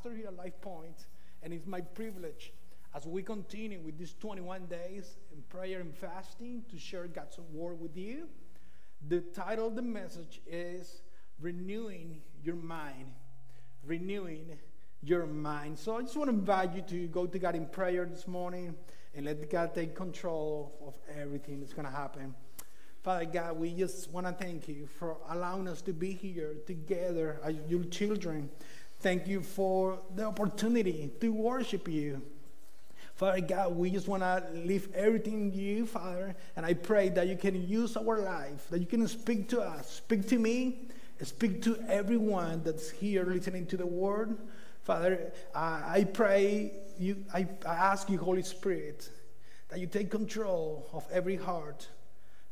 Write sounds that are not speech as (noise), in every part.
Of pastors here at Life Point, and it's my privilege as we continue with these 21 days in prayer and fasting to share God's word with you. The title of the message is Renewing Your Mind. Renewing Your Mind. So I just want to invite you to go to God in prayer this morning and let God take control of everything that's going to happen. Father God, we just want to thank you for allowing us to be here together as your children. Thank you for the opportunity to worship you. Father God, we just want to leave everything to you, Father. And I pray that you can use our life, that you can speak to us, speak to me, speak to everyone that's here listening to the word. Father, I pray you, I, I ask you, Holy Spirit, that you take control of every heart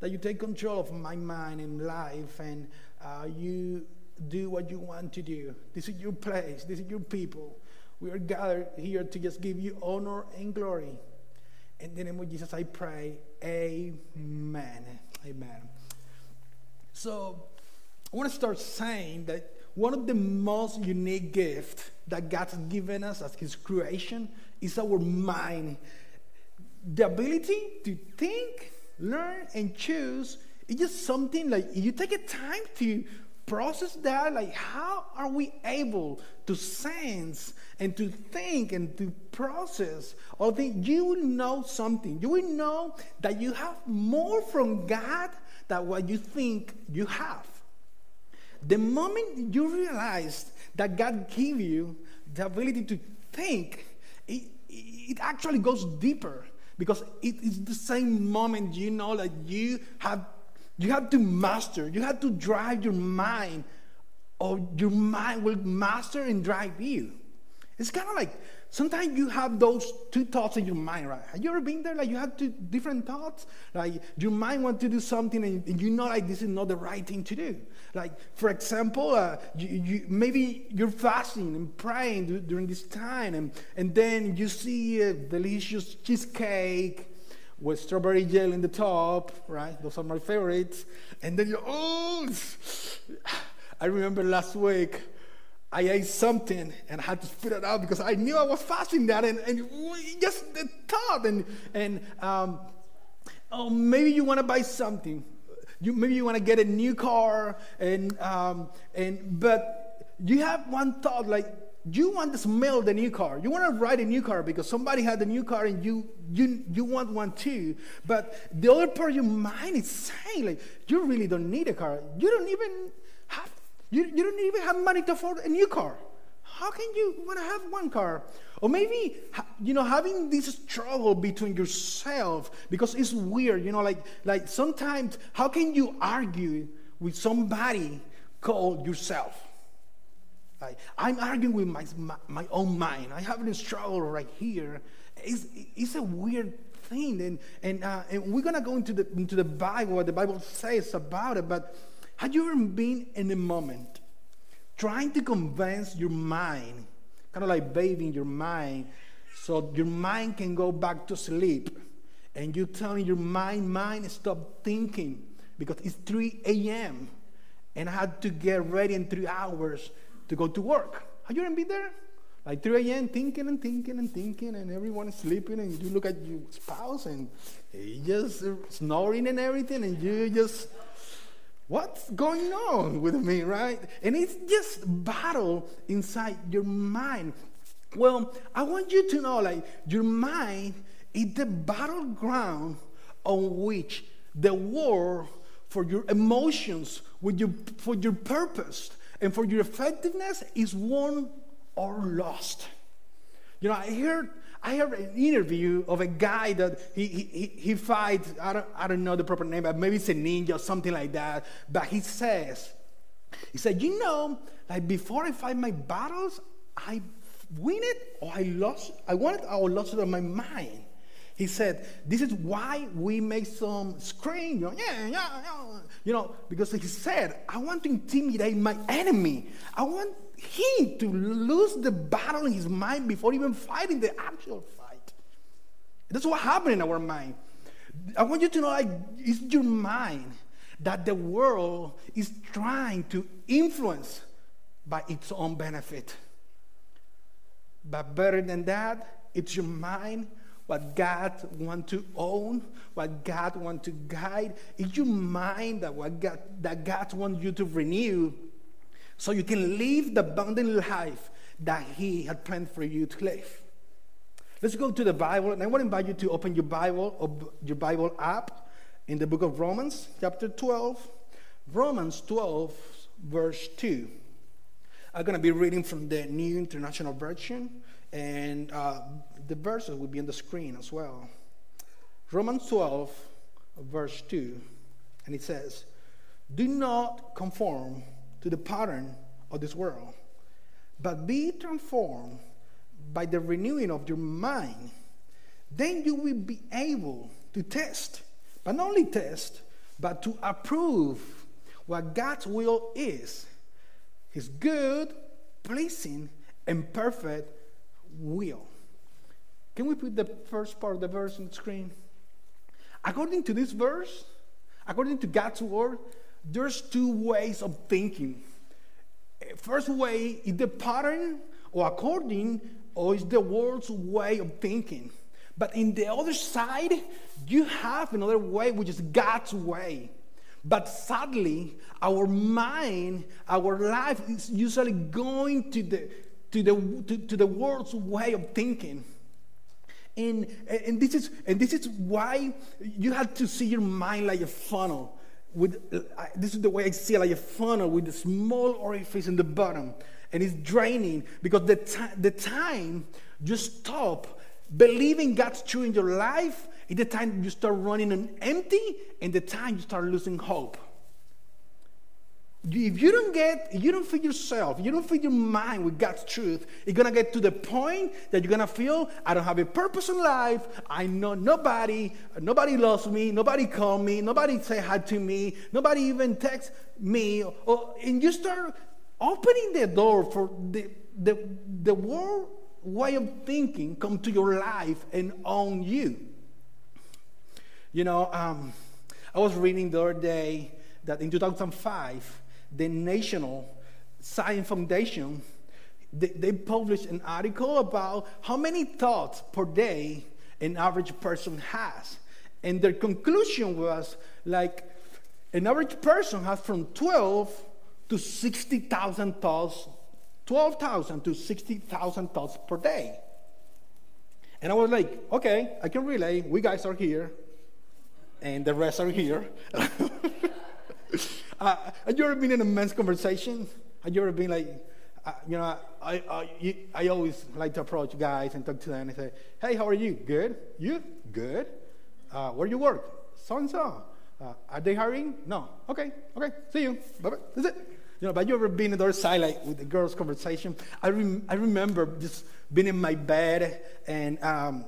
that you take control of my mind and life and uh, you do what you want to do. This is your place, this is your people. We are gathered here to just give you honor and glory. In the name of Jesus, I pray, Amen. Amen. So, I want to start saying that one of the most unique gifts that God's given us as His creation is our mind. The ability to think learn and choose it's just something like you take a time to process that like how are we able to sense and to think and to process Or that you will know something. You will know that you have more from god than what you think you have. The moment you realize that god gave you the ability to think it, it actually goes deeper because it is the same moment you know that you have you have to master you have to drive your mind or your mind will master and drive you it's kind of like sometimes you have those two thoughts in your mind, right? Have you ever been there? Like you have two different thoughts. Like your mind wants to do something, and, you know, like this is not the right thing to do. Like for example, uh, you, you, maybe you're fasting and praying during this time, and and then you see a delicious cheesecake with strawberry gel in the top, right? Those are my favorites. And then you, oh, (sighs) I remember last week I ate something and I had to spit it out because I knew I was fasting that and, and just the thought and and um, oh maybe you want to buy something you maybe you want to get a new car and um, and but you have one thought like you want to smell the new car you want to ride a new car because somebody had a new car and you you you want one too but the other part of your mind is saying like you really don't need a car you don't even have you, you don't even have money to afford a new car. How can you want to have one car? Or maybe, you know, having this struggle between yourself because it's weird, you know, like, like sometimes, how can you argue with somebody called yourself? Like, I'm arguing with my, my, my own mind. I have a struggle right here. It's, it's a weird thing. And, and, uh, and we're going to go into the, into the Bible, what the Bible says about it. But have you ever been in a moment trying to convince your mind, kind of like bathing your mind, so your mind can go back to sleep? And you telling your mind, mind, stop thinking because it's 3 a.m. and I had to get ready in three hours to go to work. Have you ever been there? Like 3 a.m. thinking and thinking and thinking, and everyone is sleeping, and you look at your spouse and he just snoring and everything, and you just what's going on with me, right? And it's just battle inside your mind. Well, I want you to know like your mind is the battleground on which the war for your emotions, with your, for your purpose, and for your effectiveness is won or lost. You know, I heard I heard an interview of a guy that he, he, he fights, I don't, I don't know the proper name, but maybe it's a ninja or something like that. But he says, he said, you know, like before I fight my battles, I win it or I lost, I won it or lost it on my mind. He said, this is why we make some scream, you know, yeah, yeah, yeah. You know, because he said, I want to intimidate my enemy. I want him to lose the battle in his mind before even fighting the actual fight. That's what happened in our mind. I want you to know like, it's your mind that the world is trying to influence by its own benefit. But better than that, it's your mind, what God wants to own, what God wants to guide. It's your mind that, what God, that God wants you to renew so you can live the abundant life that He had planned for you to live. Let's go to the Bible, and I want to invite you to open your Bible or your Bible app in the book of Romans, chapter 12. Romans 12, verse 2. I'm going to be reading from the New International Version, and uh, the verses will be on the screen as well. Romans 12, verse 2, and it says, Do not conform to the pattern of this world, but be transformed by the renewing of your mind. Then you will be able to test, but not only test, but to approve what God's will is His good, pleasing, and perfect will. Can we put the first part of the verse on the screen? According to this verse, according to God's word, there's two ways of thinking. First way is the pattern or according or is the world's way of thinking. But in the other side, you have another way, which is God's way. But sadly, our mind, our life is usually going to the, to the, to, to the world's way of thinking. And, and, this is, and this is why you have to see your mind like a funnel. With, this is the way I see it, like a funnel with a small orifice in the bottom. And it's draining because the, t- the time you stop believing God's true in your life is the time you start running empty and the time you start losing hope. If you don't get, you don't feed yourself, you don't feed your mind with God's truth, you're gonna get to the point that you're gonna feel, I don't have a purpose in life. I know nobody, nobody loves me, nobody call me, nobody say hi to me, nobody even text me. Or, and you start opening the door for the, the, the world way of thinking come to your life and own you. You know, um, I was reading the other day that in 2005, the National Science Foundation, they, they published an article about how many thoughts per day an average person has. And their conclusion was like an average person has from 12 to 60,000 thoughts, 12,000 to 60,000 thoughts per day. And I was like, okay, I can relay. We guys are here, and the rest are here. (laughs) uh, have you ever been in a men's conversation? Have you ever been like, uh, you know, I, I, I always like to approach guys and talk to them and say, hey, how are you? Good. You? Good. Uh, where you work? So and so. Are they hiring? No. Okay. Okay. See you. Bye bye. That's it. You know, but you ever been in the other side, like with the girls' conversation? I, rem- I remember just being in my bed and, um,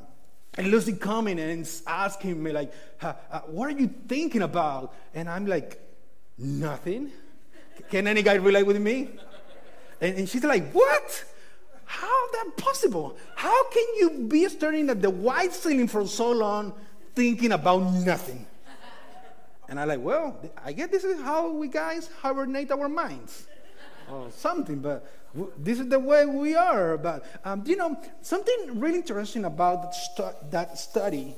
and Lucy coming and asking me, like, uh, what are you thinking about? And I'm like, nothing. Can any guy relate with me? And, and she's like, what? How that possible? How can you be staring at the white ceiling for so long thinking about nothing? And I'm like, well, I guess this is how we guys hibernate our minds or something, but this is the way we are. But, um, you know, something really interesting about that, stu- that study,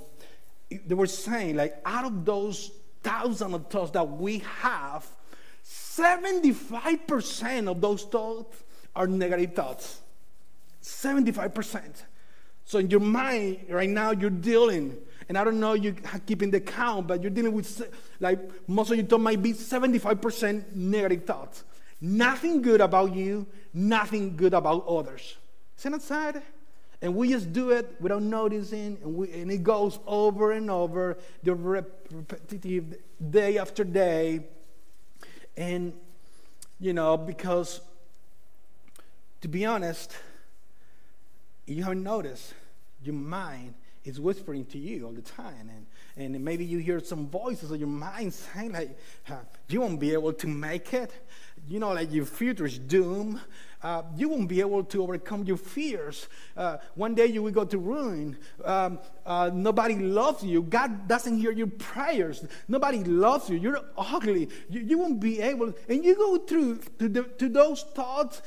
they were saying, like, out of those thousands of thoughts that we have, 75% of those thoughts are negative thoughts. 75%. So in your mind right now, you're dealing and I don't know you keeping the count, but you're dealing with like most of your thoughts might be 75% negative thoughts. Nothing good about you, nothing good about others. Isn't that sad? And we just do it without noticing, and, we, and it goes over and over, the repetitive day after day. And, you know, because to be honest, you haven't noticed, your mind is whispering to you all the time. And, and maybe you hear some voices of your mind saying, like, you won't be able to make it. you know, like your future is doom. Uh, you won't be able to overcome your fears. Uh, one day you will go to ruin. Um, uh, nobody loves you. God doesn't hear your prayers. Nobody loves you. You're ugly. You, you won't be able. And you go through to, the, to those thoughts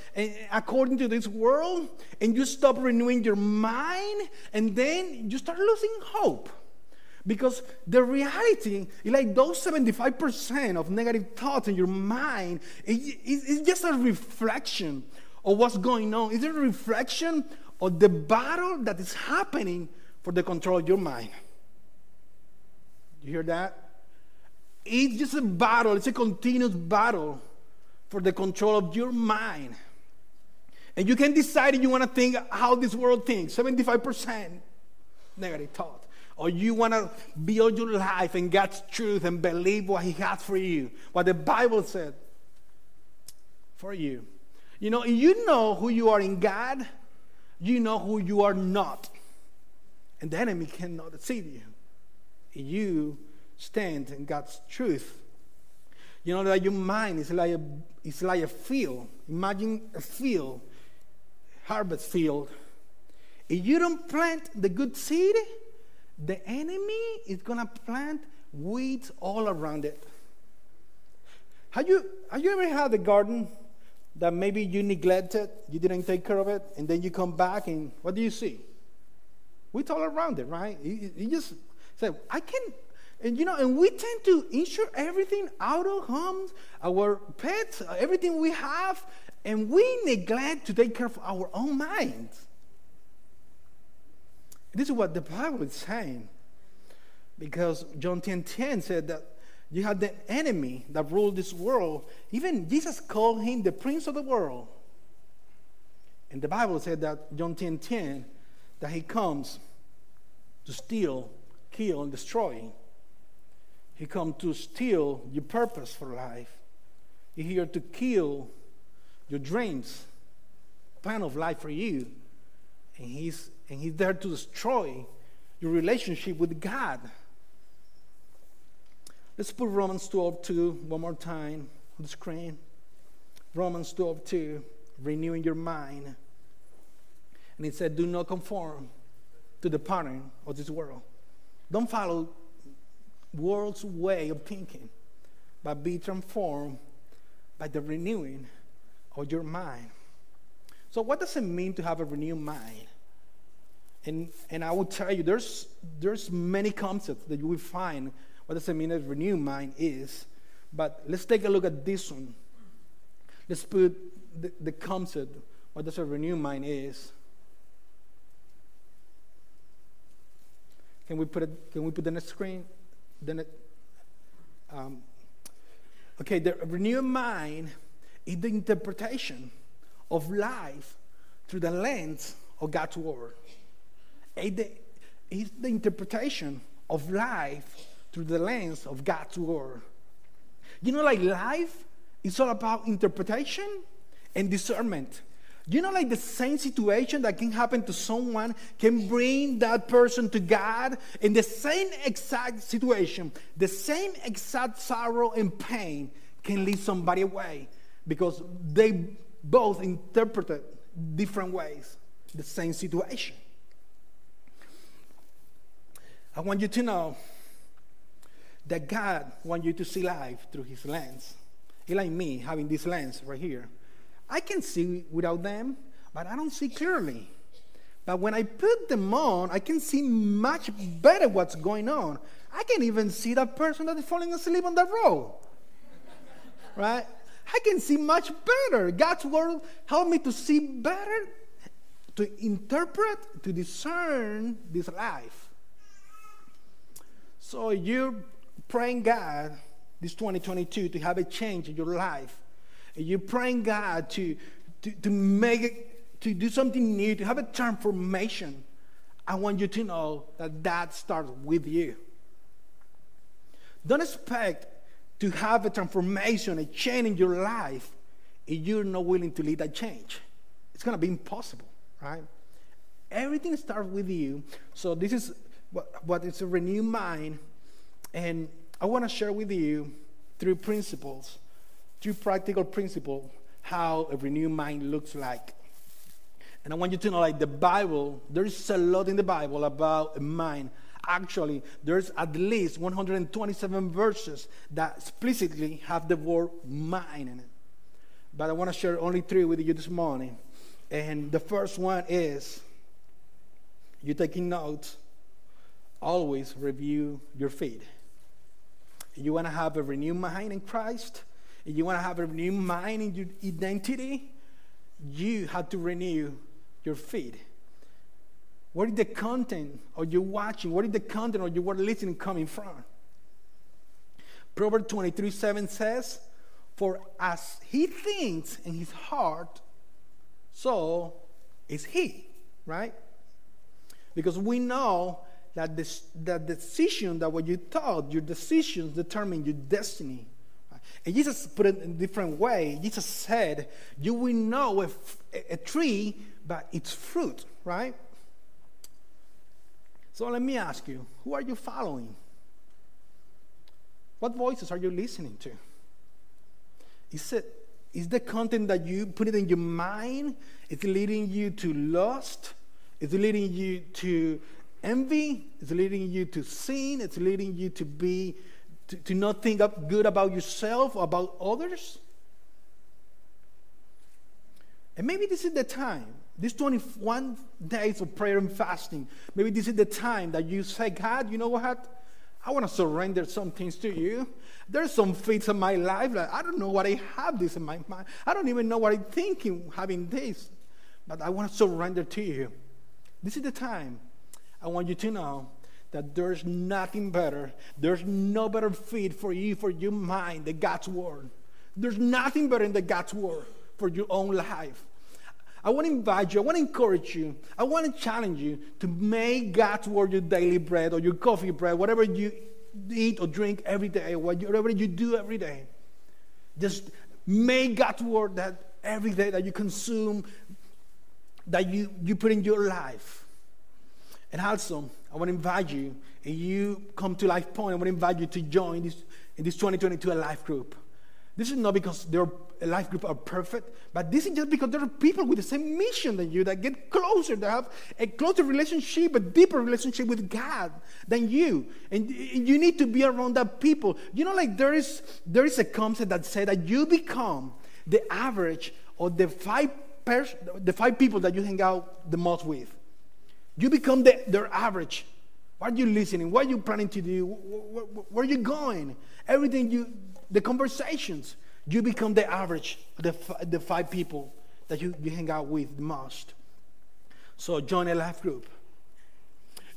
according to this world, and you stop renewing your mind, and then you start losing hope. Because the reality is like those 75% of negative thoughts in your mind is just a reflection of what's going on. It's a reflection of the battle that is happening for the control of your mind. You hear that? It's just a battle, it's a continuous battle for the control of your mind. And you can decide if you want to think how this world thinks 75% negative thought or you want to build your life in God's truth and believe what He has for you, what the Bible said for you. You know, you know who you are in God, you know who you are not. And the enemy cannot deceive you. You stand in God's truth. You know that your mind is like a, it's like a field. Imagine a field, harvest field. If you don't plant the good seed, the enemy is to plant weeds all around it. Have you, have you ever had a garden that maybe you neglected, you didn't take care of it, and then you come back and what do you see? Weeds all around it, right? You, you just say, I can, and you know, and we tend to insure everything out of homes, our pets, uh, everything we have, and we neglect to take care of our own minds. This is what the Bible is saying. Because John 10 10 said that you have the enemy that ruled this world. Even Jesus called him the prince of the world. And the Bible said that John 10 10 that he comes to steal, kill, and destroy. He comes to steal your purpose for life. He's here to kill your dreams, plan of life for you. And he's and he's there to destroy your relationship with God. Let's put Romans 12 2 one more time on the screen. Romans 12 2, renewing your mind. And it said, Do not conform to the pattern of this world. Don't follow world's way of thinking, but be transformed by the renewing of your mind. So, what does it mean to have a renewed mind? And, and I will tell you, there's, there's many concepts that you will find what does it mean a renewed mind is. But let's take a look at this one. Let's put the, the concept, what does a renewed mind is. Can we put it, can we put the screen? Then it, um, okay, the renewed mind is the interpretation of life through the lens of God's word It is the interpretation of life through the lens of God's word. You know, like life is all about interpretation and discernment. You know, like the same situation that can happen to someone can bring that person to God in the same exact situation, the same exact sorrow and pain can lead somebody away because they both interpreted different ways the same situation. I want you to know that God wants you to see life through His lens. It's like me having this lens right here. I can see without them, but I don't see clearly. But when I put them on, I can see much better what's going on. I can even see that person that is falling asleep on the road. right? I can see much better. God's word helped me to see better, to interpret, to discern this life. So you're praying God this 2022 to have a change in your life. And you're praying God to, to, to make it, to do something new, to have a transformation. I want you to know that that starts with you. Don't expect to have a transformation, a change in your life, if you're not willing to lead that change. It's going to be impossible, right? Everything starts with you. So this is what, what is a renewed mind. And I want to share with you three principles two practical principles how a renewed mind looks like. And I want you to know, like the Bible, there's a lot in the Bible about a mind. Actually, there's at least 127 verses that explicitly have the word mind in it. But I want to share only three with you this morning. And the first one is you taking notes, always review your feed. You want to have a renewed mind in Christ? And you want to have a renewed mind in your identity? You have to renew your feed. Where is the content of you watching? Where is the content of you were listening coming from? Proverbs 23 7 says, For as he thinks in his heart, so is he, right? Because we know that the that decision, that what you thought, your decisions determine your destiny. And Jesus put it in a different way. Jesus said, You will know a, a tree by its fruit, right? So let me ask you who are you following? What voices are you listening to? Is it is the content that you put it in your mind? Is it leading you to lust? Is it leading you to envy? Is leading you to sin? It's leading you to be to, to not think up good about yourself or about others? And maybe this is the time these 21 days of prayer and fasting, maybe this is the time that you say, God, you know what? I want to surrender some things to you. There's some things in my life that I don't know what I have this in my mind. I don't even know what I'm thinking having this, but I want to surrender to you. This is the time. I want you to know that there's nothing better. There's no better fit for you, for your mind, than God's word. There's nothing better the God's word for your own life. I want to invite you, I want to encourage you, I want to challenge you to make God's word your daily bread or your coffee bread, whatever you eat or drink every day, whatever you do every day. Just make God's word that every day that you consume, that you, you put in your life. And also, I want to invite you, and you come to Life Point, I want to invite you to join this, in this 2022 life group. This is not because their life group are perfect, but this is just because there are people with the same mission than you that get closer, that have a closer relationship, a deeper relationship with God than you. And you need to be around that people. You know, like there is there is a concept that says that you become the average of the five pers- the five people that you hang out the most with. You become the, their average. What are you listening? What are you planning to do? Where, where, where are you going? Everything you the conversations, you become the average, the, the five people that you, you hang out with the most. So join a life group.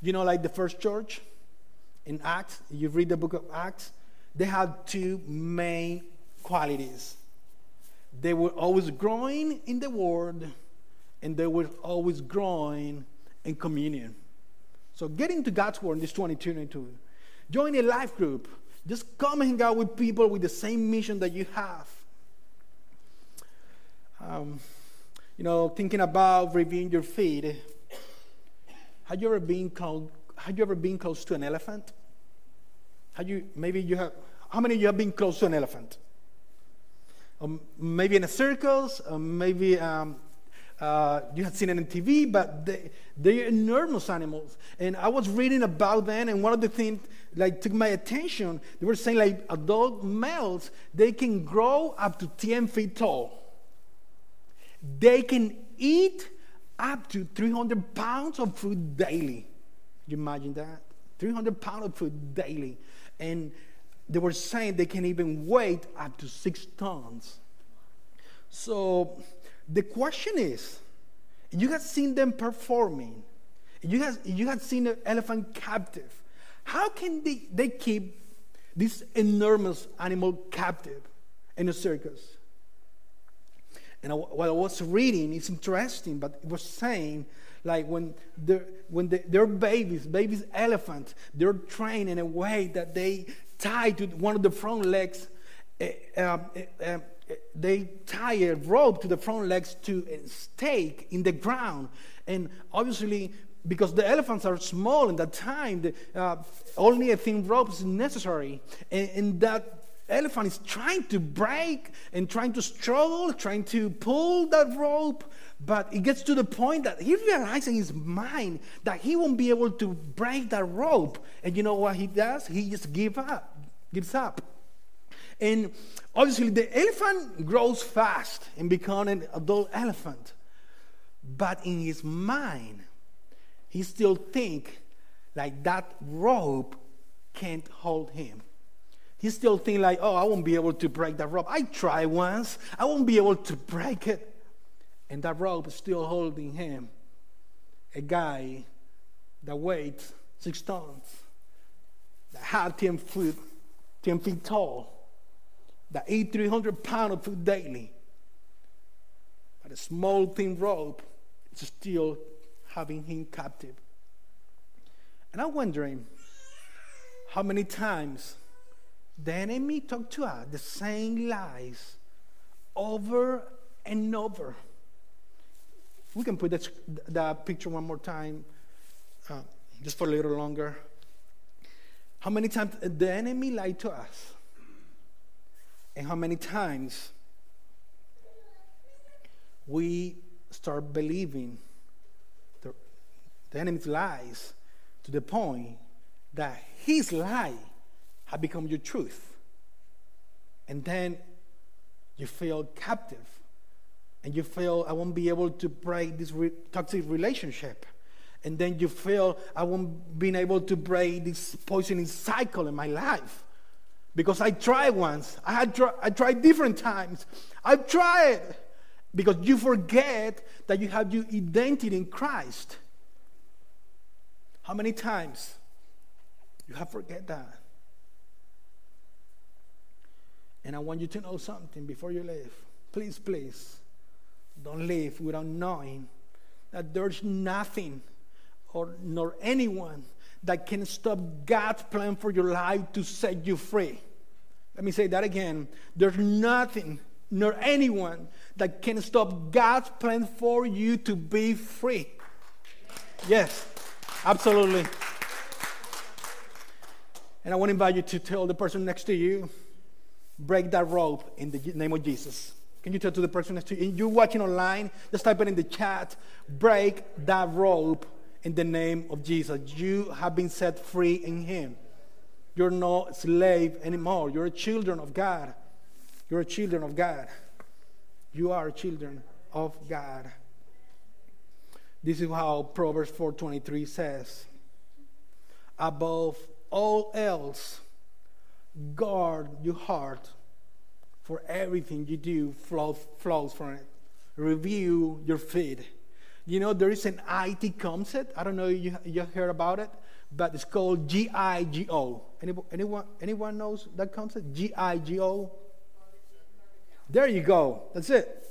You know, like the first church in Acts, you read the book of Acts, they had two main qualities. They were always growing in the word, and they were always growing in communion. So get into God's word in this 2022. Join a life group just come hang out with people with the same mission that you have. Um, you know, thinking about reviewing your feed. Have you ever been close? Have you ever been close to an elephant? Have you maybe you have? How many of you have been close to an elephant? Um, maybe in a circus, um, maybe um, uh, you had seen it on TV, but they, they're enormous animals. And I was reading about them, and one of the things like took my attention, they were saying like adult males, they can grow up to 10 feet tall. They can eat up to 300 pounds of food daily. You imagine that? 300 pounds of food daily. And they were saying they can even weigh up to six tons. So the question is, you have seen them performing. You have, you have seen an elephant captive. How can they, they keep this enormous animal captive in a circus? And I, what I was reading is interesting, but it was saying like when they're, when they, they're babies, babies elephants, they're trained in a way that they tie to one of the front legs. Uh, uh, uh, they tie a rope to the front legs to a stake in the ground. And obviously, because the elephants are small in that time, the, uh, only a thin rope is necessary. And, and that elephant is trying to break and trying to struggle, trying to pull that rope, but it gets to the point that he realizes in his mind that he won't be able to break that rope. And you know what he does? He just gives up, gives up. And obviously, the elephant grows fast and becomes an adult elephant. But in his mind, he still think like that rope can't hold him. He still think like, oh, I won't be able to break that rope. I tried once. I won't be able to break it. And that rope is still holding him. A guy that weighs six tons, that had 10 feet, 10 feet tall, that ate 300 pounds of food daily. But a small thin rope is still having him captive. And I'm wondering how many times the enemy talked to us the same lies over and over. We can put that, that picture one more time, uh, just for a little longer. How many times the enemy lied to us? And how many times we start believing the, the enemy's lies to the point that his lie have become your truth. And then you feel captive. And you feel, I won't be able to break this re- toxic relationship. And then you feel, I won't be able to break this poisoning cycle in my life. Because I tried once. I had I tried different times. I've tried. Because you forget that you have your identity in Christ. How many times you have forget that? And I want you to know something before you leave. Please, please, don't leave without knowing that there's nothing or nor anyone that can stop God's plan for your life to set you free. Let me say that again. There's nothing nor anyone that can stop God's plan for you to be free. Yes. Absolutely. And I want to invite you to tell the person next to you, break that rope in the name of Jesus. Can you tell to the person next to you? You're watching online, just type it in the chat. Break that rope in the name of Jesus. You have been set free in Him. You're no slave anymore. You're children of God. You're children of God. You are children of God. This is how Proverbs 4:23 says, "Above all else, guard your heart, for everything you do flows, flows from it. Review your feet." You know, there is an IT concept. I don't know you, you heard about it, but it's called GIGO. Anyone, anyone knows that concept? GIGO? There you go. That's it.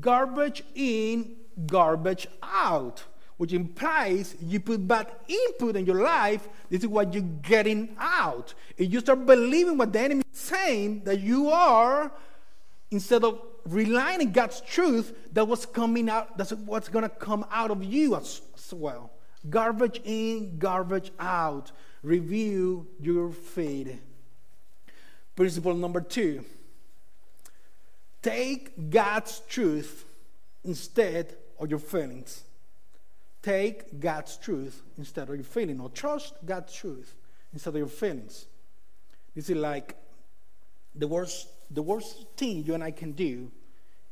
Garbage in, garbage out, which implies you put bad input in your life, this is what you're getting out. If you start believing what the enemy is saying that you are, instead of relying on God's truth, that what's coming out, that's what's gonna come out of you as, as well. Garbage in, garbage out. Review your faith. Principle number two take God's truth instead of your feelings. Take God's truth instead of your feeling, or trust God's truth instead of your feelings. This is like the worst, the worst thing you and I can do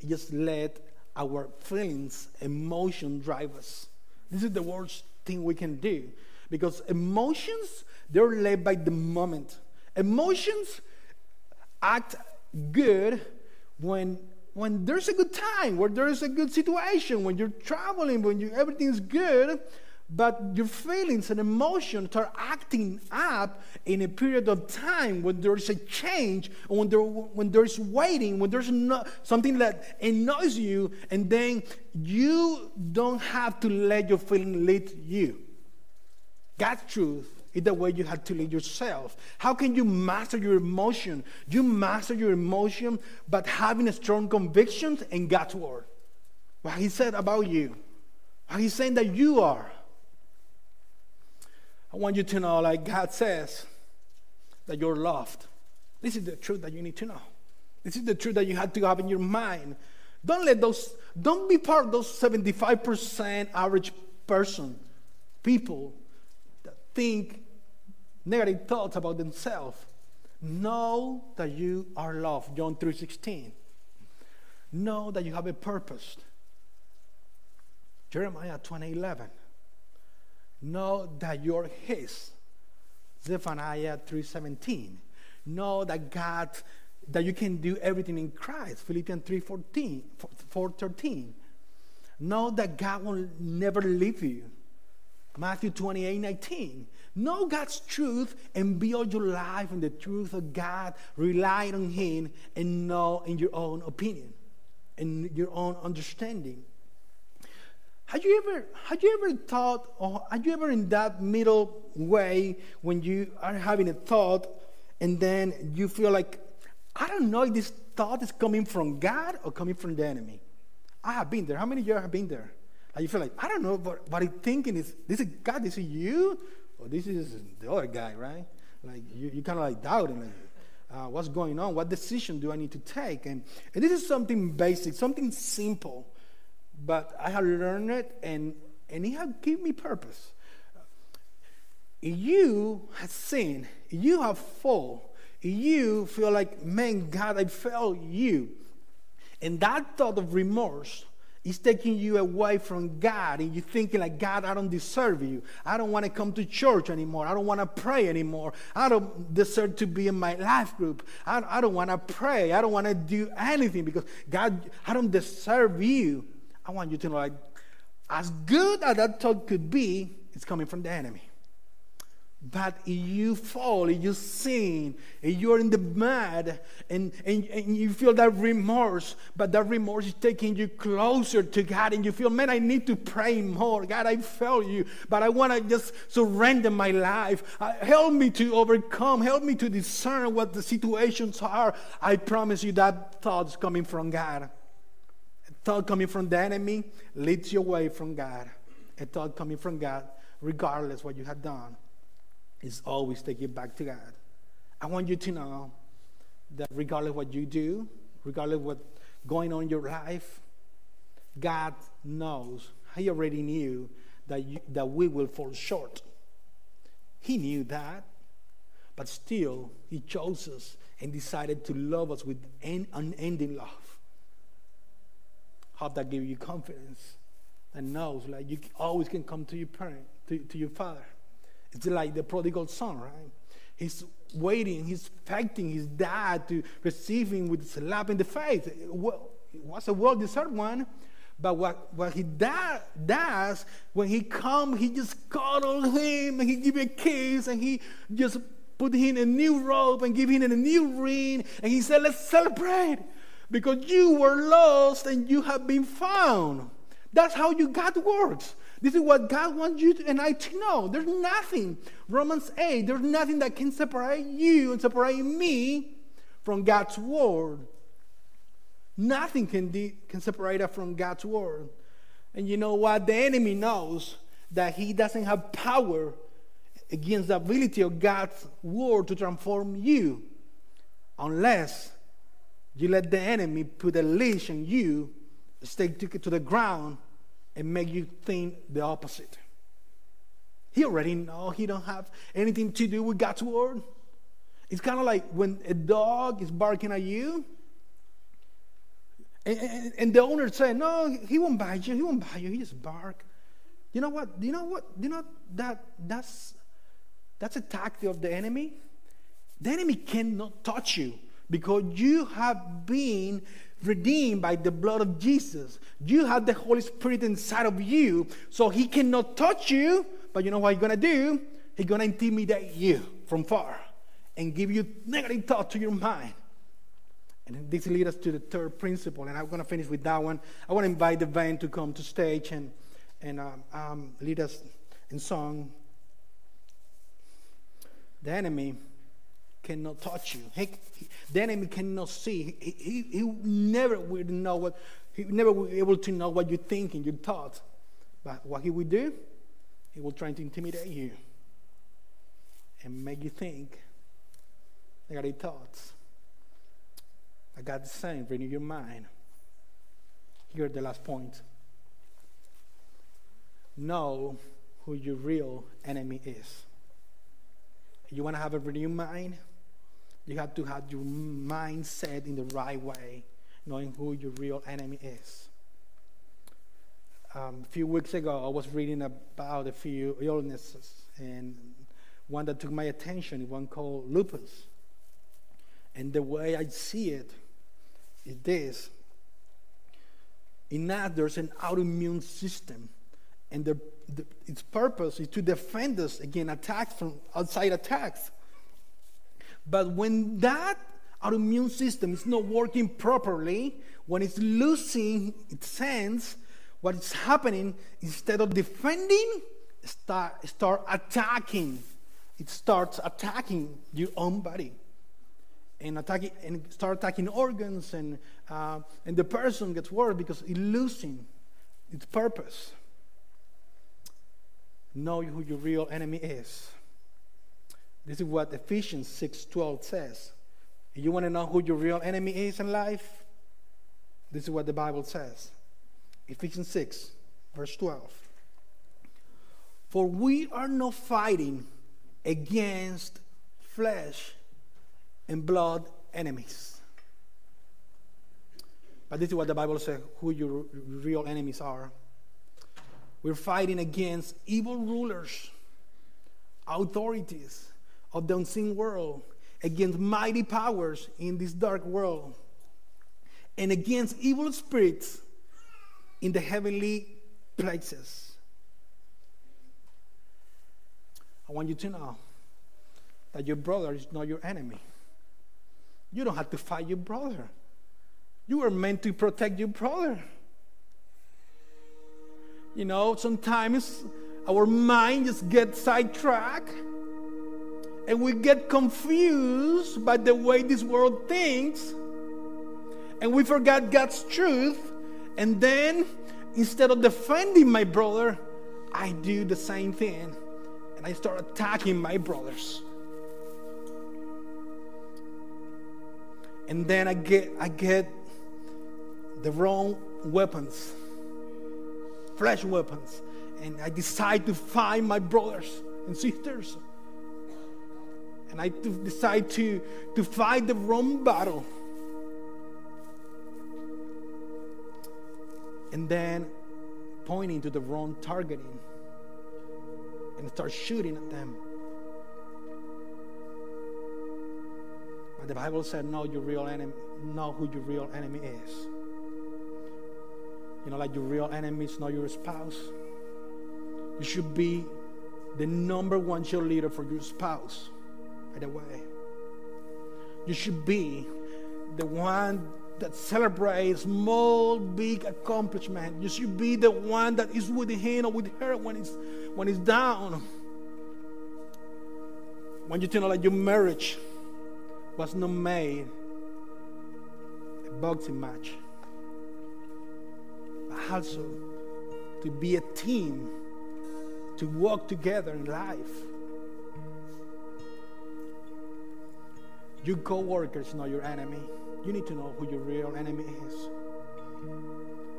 is just let our feelings, emotion drive us. This is the worst thing we can do because emotions they're led by the moment. Emotions act good when when there's a good time, when there's a good situation, when you're traveling, when you, everything's good, but your feelings and emotions are acting up in a period of time when there's a change, when, there, when there's waiting, when there's no, something that annoys you, and then you don't have to let your feeling lead you. God's truth is the way you have to lead yourself. How can you master your emotion? You master your emotion by having a strong convictions in God's word. What He said about you. What He's saying that you are. I want you to know, like God says, that you're loved. This is the truth that you need to know. This is the truth that you have to have in your mind. Don't let those, don't be part of those 75% average person, people that think negative thoughts about themselves. Know that you are loved, John 3:16. Know that you have a purpose. Jeremiah 20:11. Know that you're his. Zephaniah 3:17. Know that God that you can do everything in Christ. Philippians 3:14, 4:13. Know that God will never leave you. Matthew 28, 19. Know God's truth and build your life in the truth of God. Rely on Him and know in your own opinion, in your own understanding. Have you ever, have you ever thought, or have you ever in that middle way when you are having a thought and then you feel like, I don't know if this thought is coming from God or coming from the enemy? I have been there. How many of you have been there? And you feel like, I don't know, but what I'm thinking is, this is God, this is you, or this is the other guy, right? Like, you, you kind of like doubting, like, uh, what's going on? What decision do I need to take? And, and this is something basic, something simple, but I have learned it, and, and it has given me purpose. You have sinned, you have fallen, you feel like, man, God, I failed you, and that thought of remorse is taking you away from God, and you're thinking like, God, I don't deserve you. I don't want to come to church anymore. I don't want to pray anymore. I don't deserve to be in my life group. I, I don't want to pray. I don't want to do anything because God, I don't deserve you. I want you to know, like, as good as that thought could be, it's coming from the enemy. But if you fall, if you sin, if you're in the mud and, and, and you feel that remorse, but that remorse is taking you closer to God, and you feel, man, I need to pray more. God, I failed you, but I want to just surrender my life. Uh, help me to overcome, help me to discern what the situations are. I promise you that thought's coming from God. Thought coming from the enemy leads you away from God. A thought coming from God, regardless what you have done is always take you back to God. I want you to know that regardless what you do, regardless what going on in your life, God knows. He already knew that, you, that we will fall short. He knew that, but still, He chose us and decided to love us with an unending love. Hope that gives you confidence and knows like you always can come to your parent, to, to your father. It's like the prodigal son, right? He's waiting, he's expecting his dad to receive him with a slap in the face. It was a well deserved one. But what, what he does, when he comes, he just cuddles him and he give him a kiss and he just put him in a new robe and give him a new ring. And he said, Let's celebrate because you were lost and you have been found. That's how you God works. This is what God wants you to, and I to know. There's nothing, Romans 8, there's nothing that can separate you and separate me from God's word. Nothing can, de- can separate us from God's word. And you know what? The enemy knows that he doesn't have power against the ability of God's word to transform you unless you let the enemy put a leash on you, stake to, to the ground, and make you think the opposite. He already know he don't have anything to do with God's word. It's kind of like when a dog is barking at you, and, and, and, the owner say, "No, he won't bite you. He won't bite you. He just bark." You know what? You know what? You know that that's that's a tactic of the enemy. The enemy cannot touch you because you have been redeemed by the blood of Jesus. You have the Holy Spirit inside of you, so He cannot touch you. But you know what He's gonna do? He's gonna intimidate you from far and give you negative thoughts to your mind. And this leads us to the third principle, and I'm gonna finish with that one. I want to invite the band to come to stage and and um, um, lead us in song. The enemy cannot touch you. He, he, the enemy cannot see. He, he, he never will know what, he never will be able to know what you're thinking, your thoughts. But what he will do, he will try to intimidate you and make you think negative thoughts. I got the same, renew your mind. Here the last point. Know who your real enemy is. You want to have a renewed mind? You have to have your mind set in the right way, knowing who your real enemy is. Um, a few weeks ago, I was reading about a few illnesses, and one that took my attention is one called lupus. And the way I see it is this in us, there's an autoimmune system, and the, the, its purpose is to defend us against attacks from outside attacks. But when that autoimmune system is not working properly, when it's losing its sense, what is happening instead of defending, start, start attacking. It starts attacking your own body and attacking and start attacking organs and uh, and the person gets worse because it's losing its purpose know who your real enemy is this is what ephesians 6.12 says if you want to know who your real enemy is in life this is what the bible says ephesians 6 verse 12 for we are not fighting against flesh and blood enemies. But this is what the Bible says who your real enemies are. We're fighting against evil rulers, authorities of the unseen world, against mighty powers in this dark world, and against evil spirits in the heavenly places. I want you to know that your brother is not your enemy. You don't have to fight your brother. You were meant to protect your brother. You know, sometimes our mind just gets sidetracked and we get confused by the way this world thinks and we forgot God's truth. And then instead of defending my brother, I do the same thing and I start attacking my brothers. and then I get I get the wrong weapons, flesh weapons, and I decide to fight my brothers and sisters. And I decide to, to fight the wrong battle. And then pointing to the wrong targeting and start shooting at them. But the Bible said, know your real enemy, know who your real enemy is. You know, like your real enemy is not your spouse. You should be the number one cheerleader for your spouse, by the way. You should be the one that celebrates small, big accomplishment. You should be the one that is with him or with her when it's when it's down. When you tell like your marriage was not made a boxing match, but also to be a team, to work together in life. Your co-worker is not your enemy. You need to know who your real enemy is.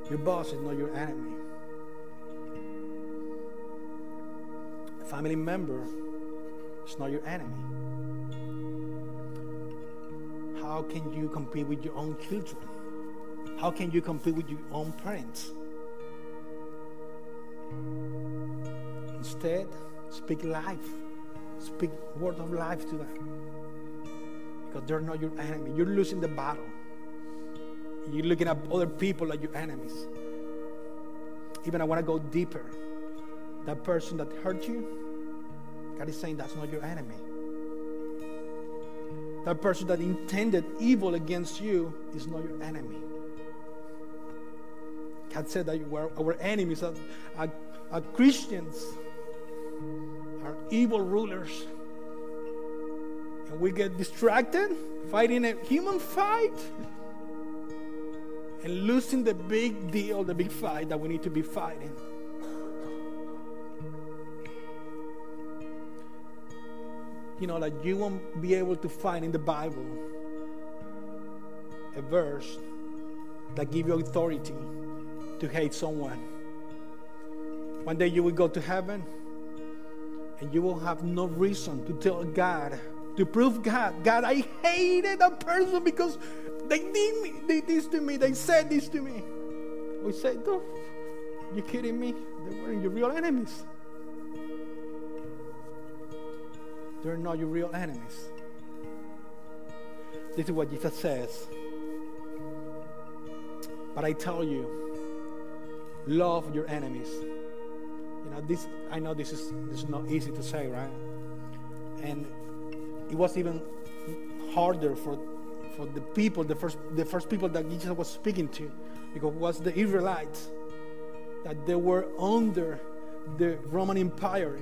Your boss is not your enemy. A family member is not your enemy. How can you compete with your own children? How can you compete with your own parents? Instead, speak life. Speak word of life to them. Because they're not your enemy. You're losing the battle. You're looking at other people like your enemies. Even I want to go deeper. That person that hurt you, God is saying that's not your enemy. That person that intended evil against you is not your enemy. God said that were our enemies are, are Christians, are evil rulers. And we get distracted fighting a human fight and losing the big deal, the big fight that we need to be fighting. you know, like you won't be able to find in the Bible a verse that give you authority to hate someone. One day you will go to heaven and you will have no reason to tell God, to prove God, God, I hated that person because they did, me, they did this to me, they said this to me. We say, you kidding me? They weren't your real enemies. They're not your real enemies. This is what Jesus says. But I tell you, love your enemies. You know, this I know this is this is not easy to say, right? And it was even harder for for the people, the first the first people that Jesus was speaking to, because it was the Israelites that they were under the Roman Empire.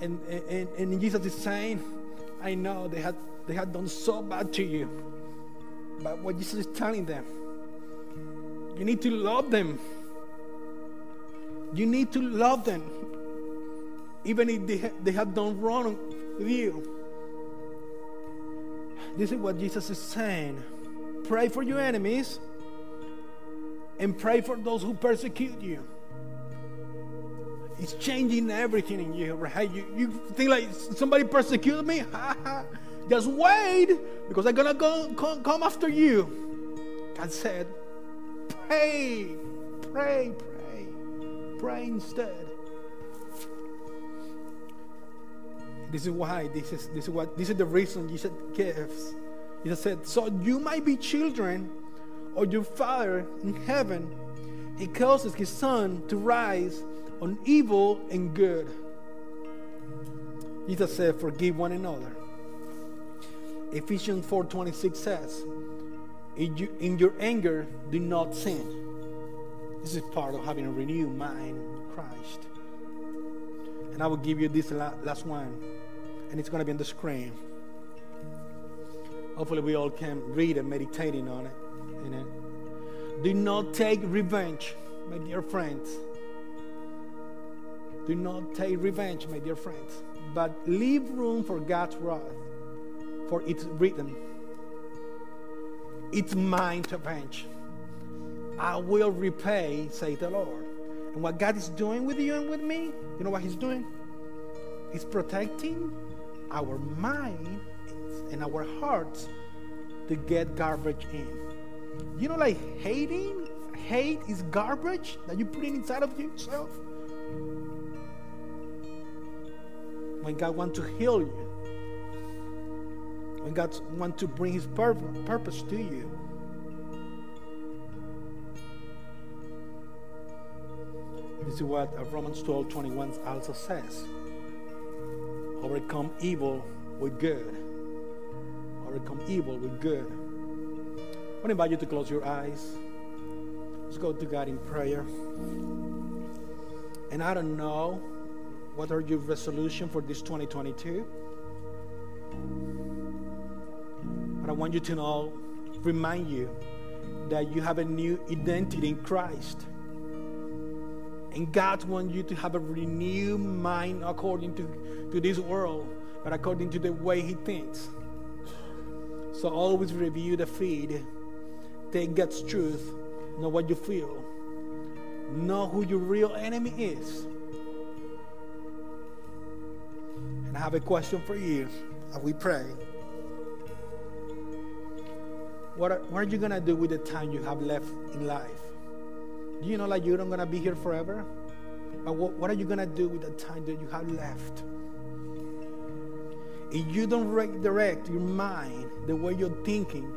And, and, and Jesus is saying, I know they had, they had done so bad to you. But what Jesus is telling them, you need to love them. You need to love them. Even if they, they have done wrong with you. This is what Jesus is saying. Pray for your enemies and pray for those who persecute you. It's changing everything in you, right? You, you think like somebody persecuted me? (laughs) Just wait, because I'm gonna go come, come after you. God said, pray, pray, pray, pray instead. This is why this is this is what this is the reason Jesus gives. Jesus said, So you might be children of your Father in heaven. He causes his sun to rise on evil and good. Jesus said, Forgive one another. Ephesians 4:26 says, in, you, in your anger, do not sin. This is part of having a renewed mind in Christ. And I will give you this last one, and it's going to be on the screen. Hopefully, we all can read and meditating on it. It. Do not take revenge, my dear friends. Do not take revenge, my dear friends, but leave room for God's wrath, for it's written, It's mine to avenge. I will repay, says the Lord. And what God is doing with you and with me, you know what He's doing? He's protecting our mind and our hearts to get garbage in. You know, like hating, hate is garbage that you put in inside of yourself. when God wants to heal you, when God wants to bring His purpose to you. This is what Romans 12 21 also says overcome evil with good. Overcome evil with good. I want to invite you to close your eyes. Let's go to God in prayer. And I don't know what are your resolution for this 2022? But I want you to know, remind you that you have a new identity in Christ. And God wants you to have a renewed mind according to, to this world, but according to the way He thinks. So always review the feed, take God's truth, know what you feel, know who your real enemy is And I have a question for you as we pray. What are, what are you going to do with the time you have left in life? Do you know like you're not going to be here forever? But what, what are you going to do with the time that you have left? If you don't redirect your mind the way you're thinking,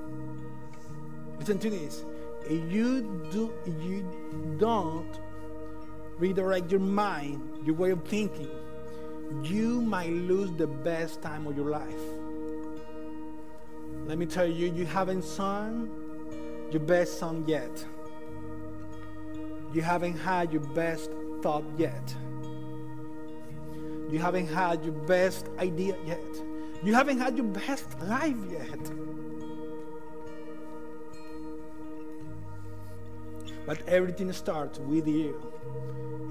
listen to this. If you do, if you don't redirect your mind, your way of thinking, you might lose the best time of your life. Let me tell you, you haven't sung your best song yet. You haven't had your best thought yet. You haven't had your best idea yet. You haven't had your best life yet. But everything starts with you.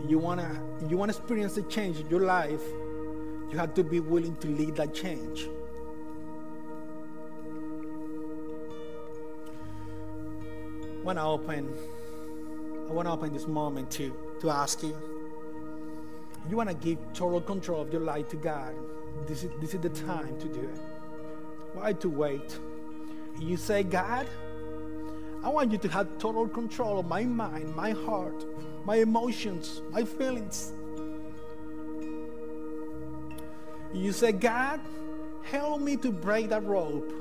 You wanna you wanna experience a change in your life You have to be willing to lead that change. When I open. I want to open this moment to to ask you. You want to give total control of your life to God. This is this is the time to do it. Why to wait? You say, God, I want you to have total control of my mind, my heart, my emotions, my feelings. You say, God, help me to break that rope.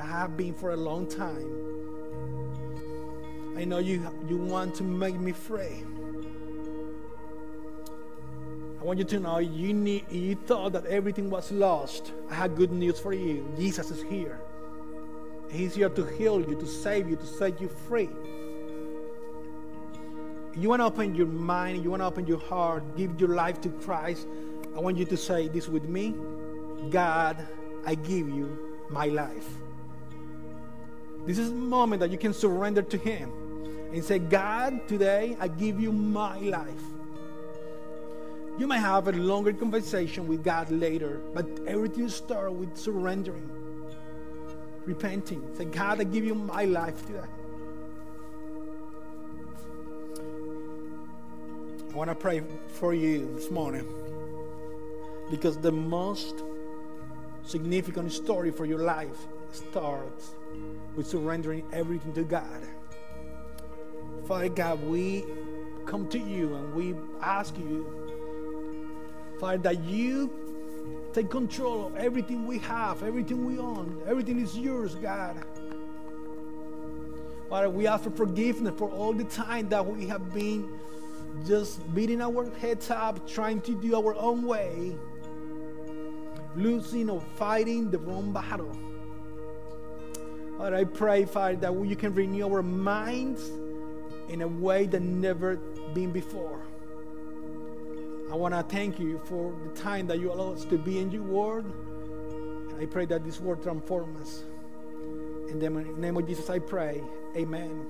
I have been for a long time. I know you, you want to make me free. I want you to know you, need, you thought that everything was lost. I have good news for you. Jesus is here. He's here to heal you, to save you, to set you free. You want to open your mind, you want to open your heart, give your life to Christ. I want you to say this with me God, I give you my life. This is the moment that you can surrender to Him and say, God, today I give you my life. You may have a longer conversation with God later, but everything starts with surrendering, repenting. Say, God, I give you my life today. I want to pray for you this morning because the most significant story for your life starts with surrendering everything to God. Father God, we come to you and we ask you, Father, that you take control of everything we have, everything we own. Everything is yours, God. Father, we ask for forgiveness for all the time that we have been just beating our heads up, trying to do our own way, losing or fighting the wrong battle. Lord, I pray, Father, that you can renew our minds in a way that never been before. I want to thank you for the time that you allow us to be in your word. I pray that this word transforms us. In the name of Jesus, I pray. Amen.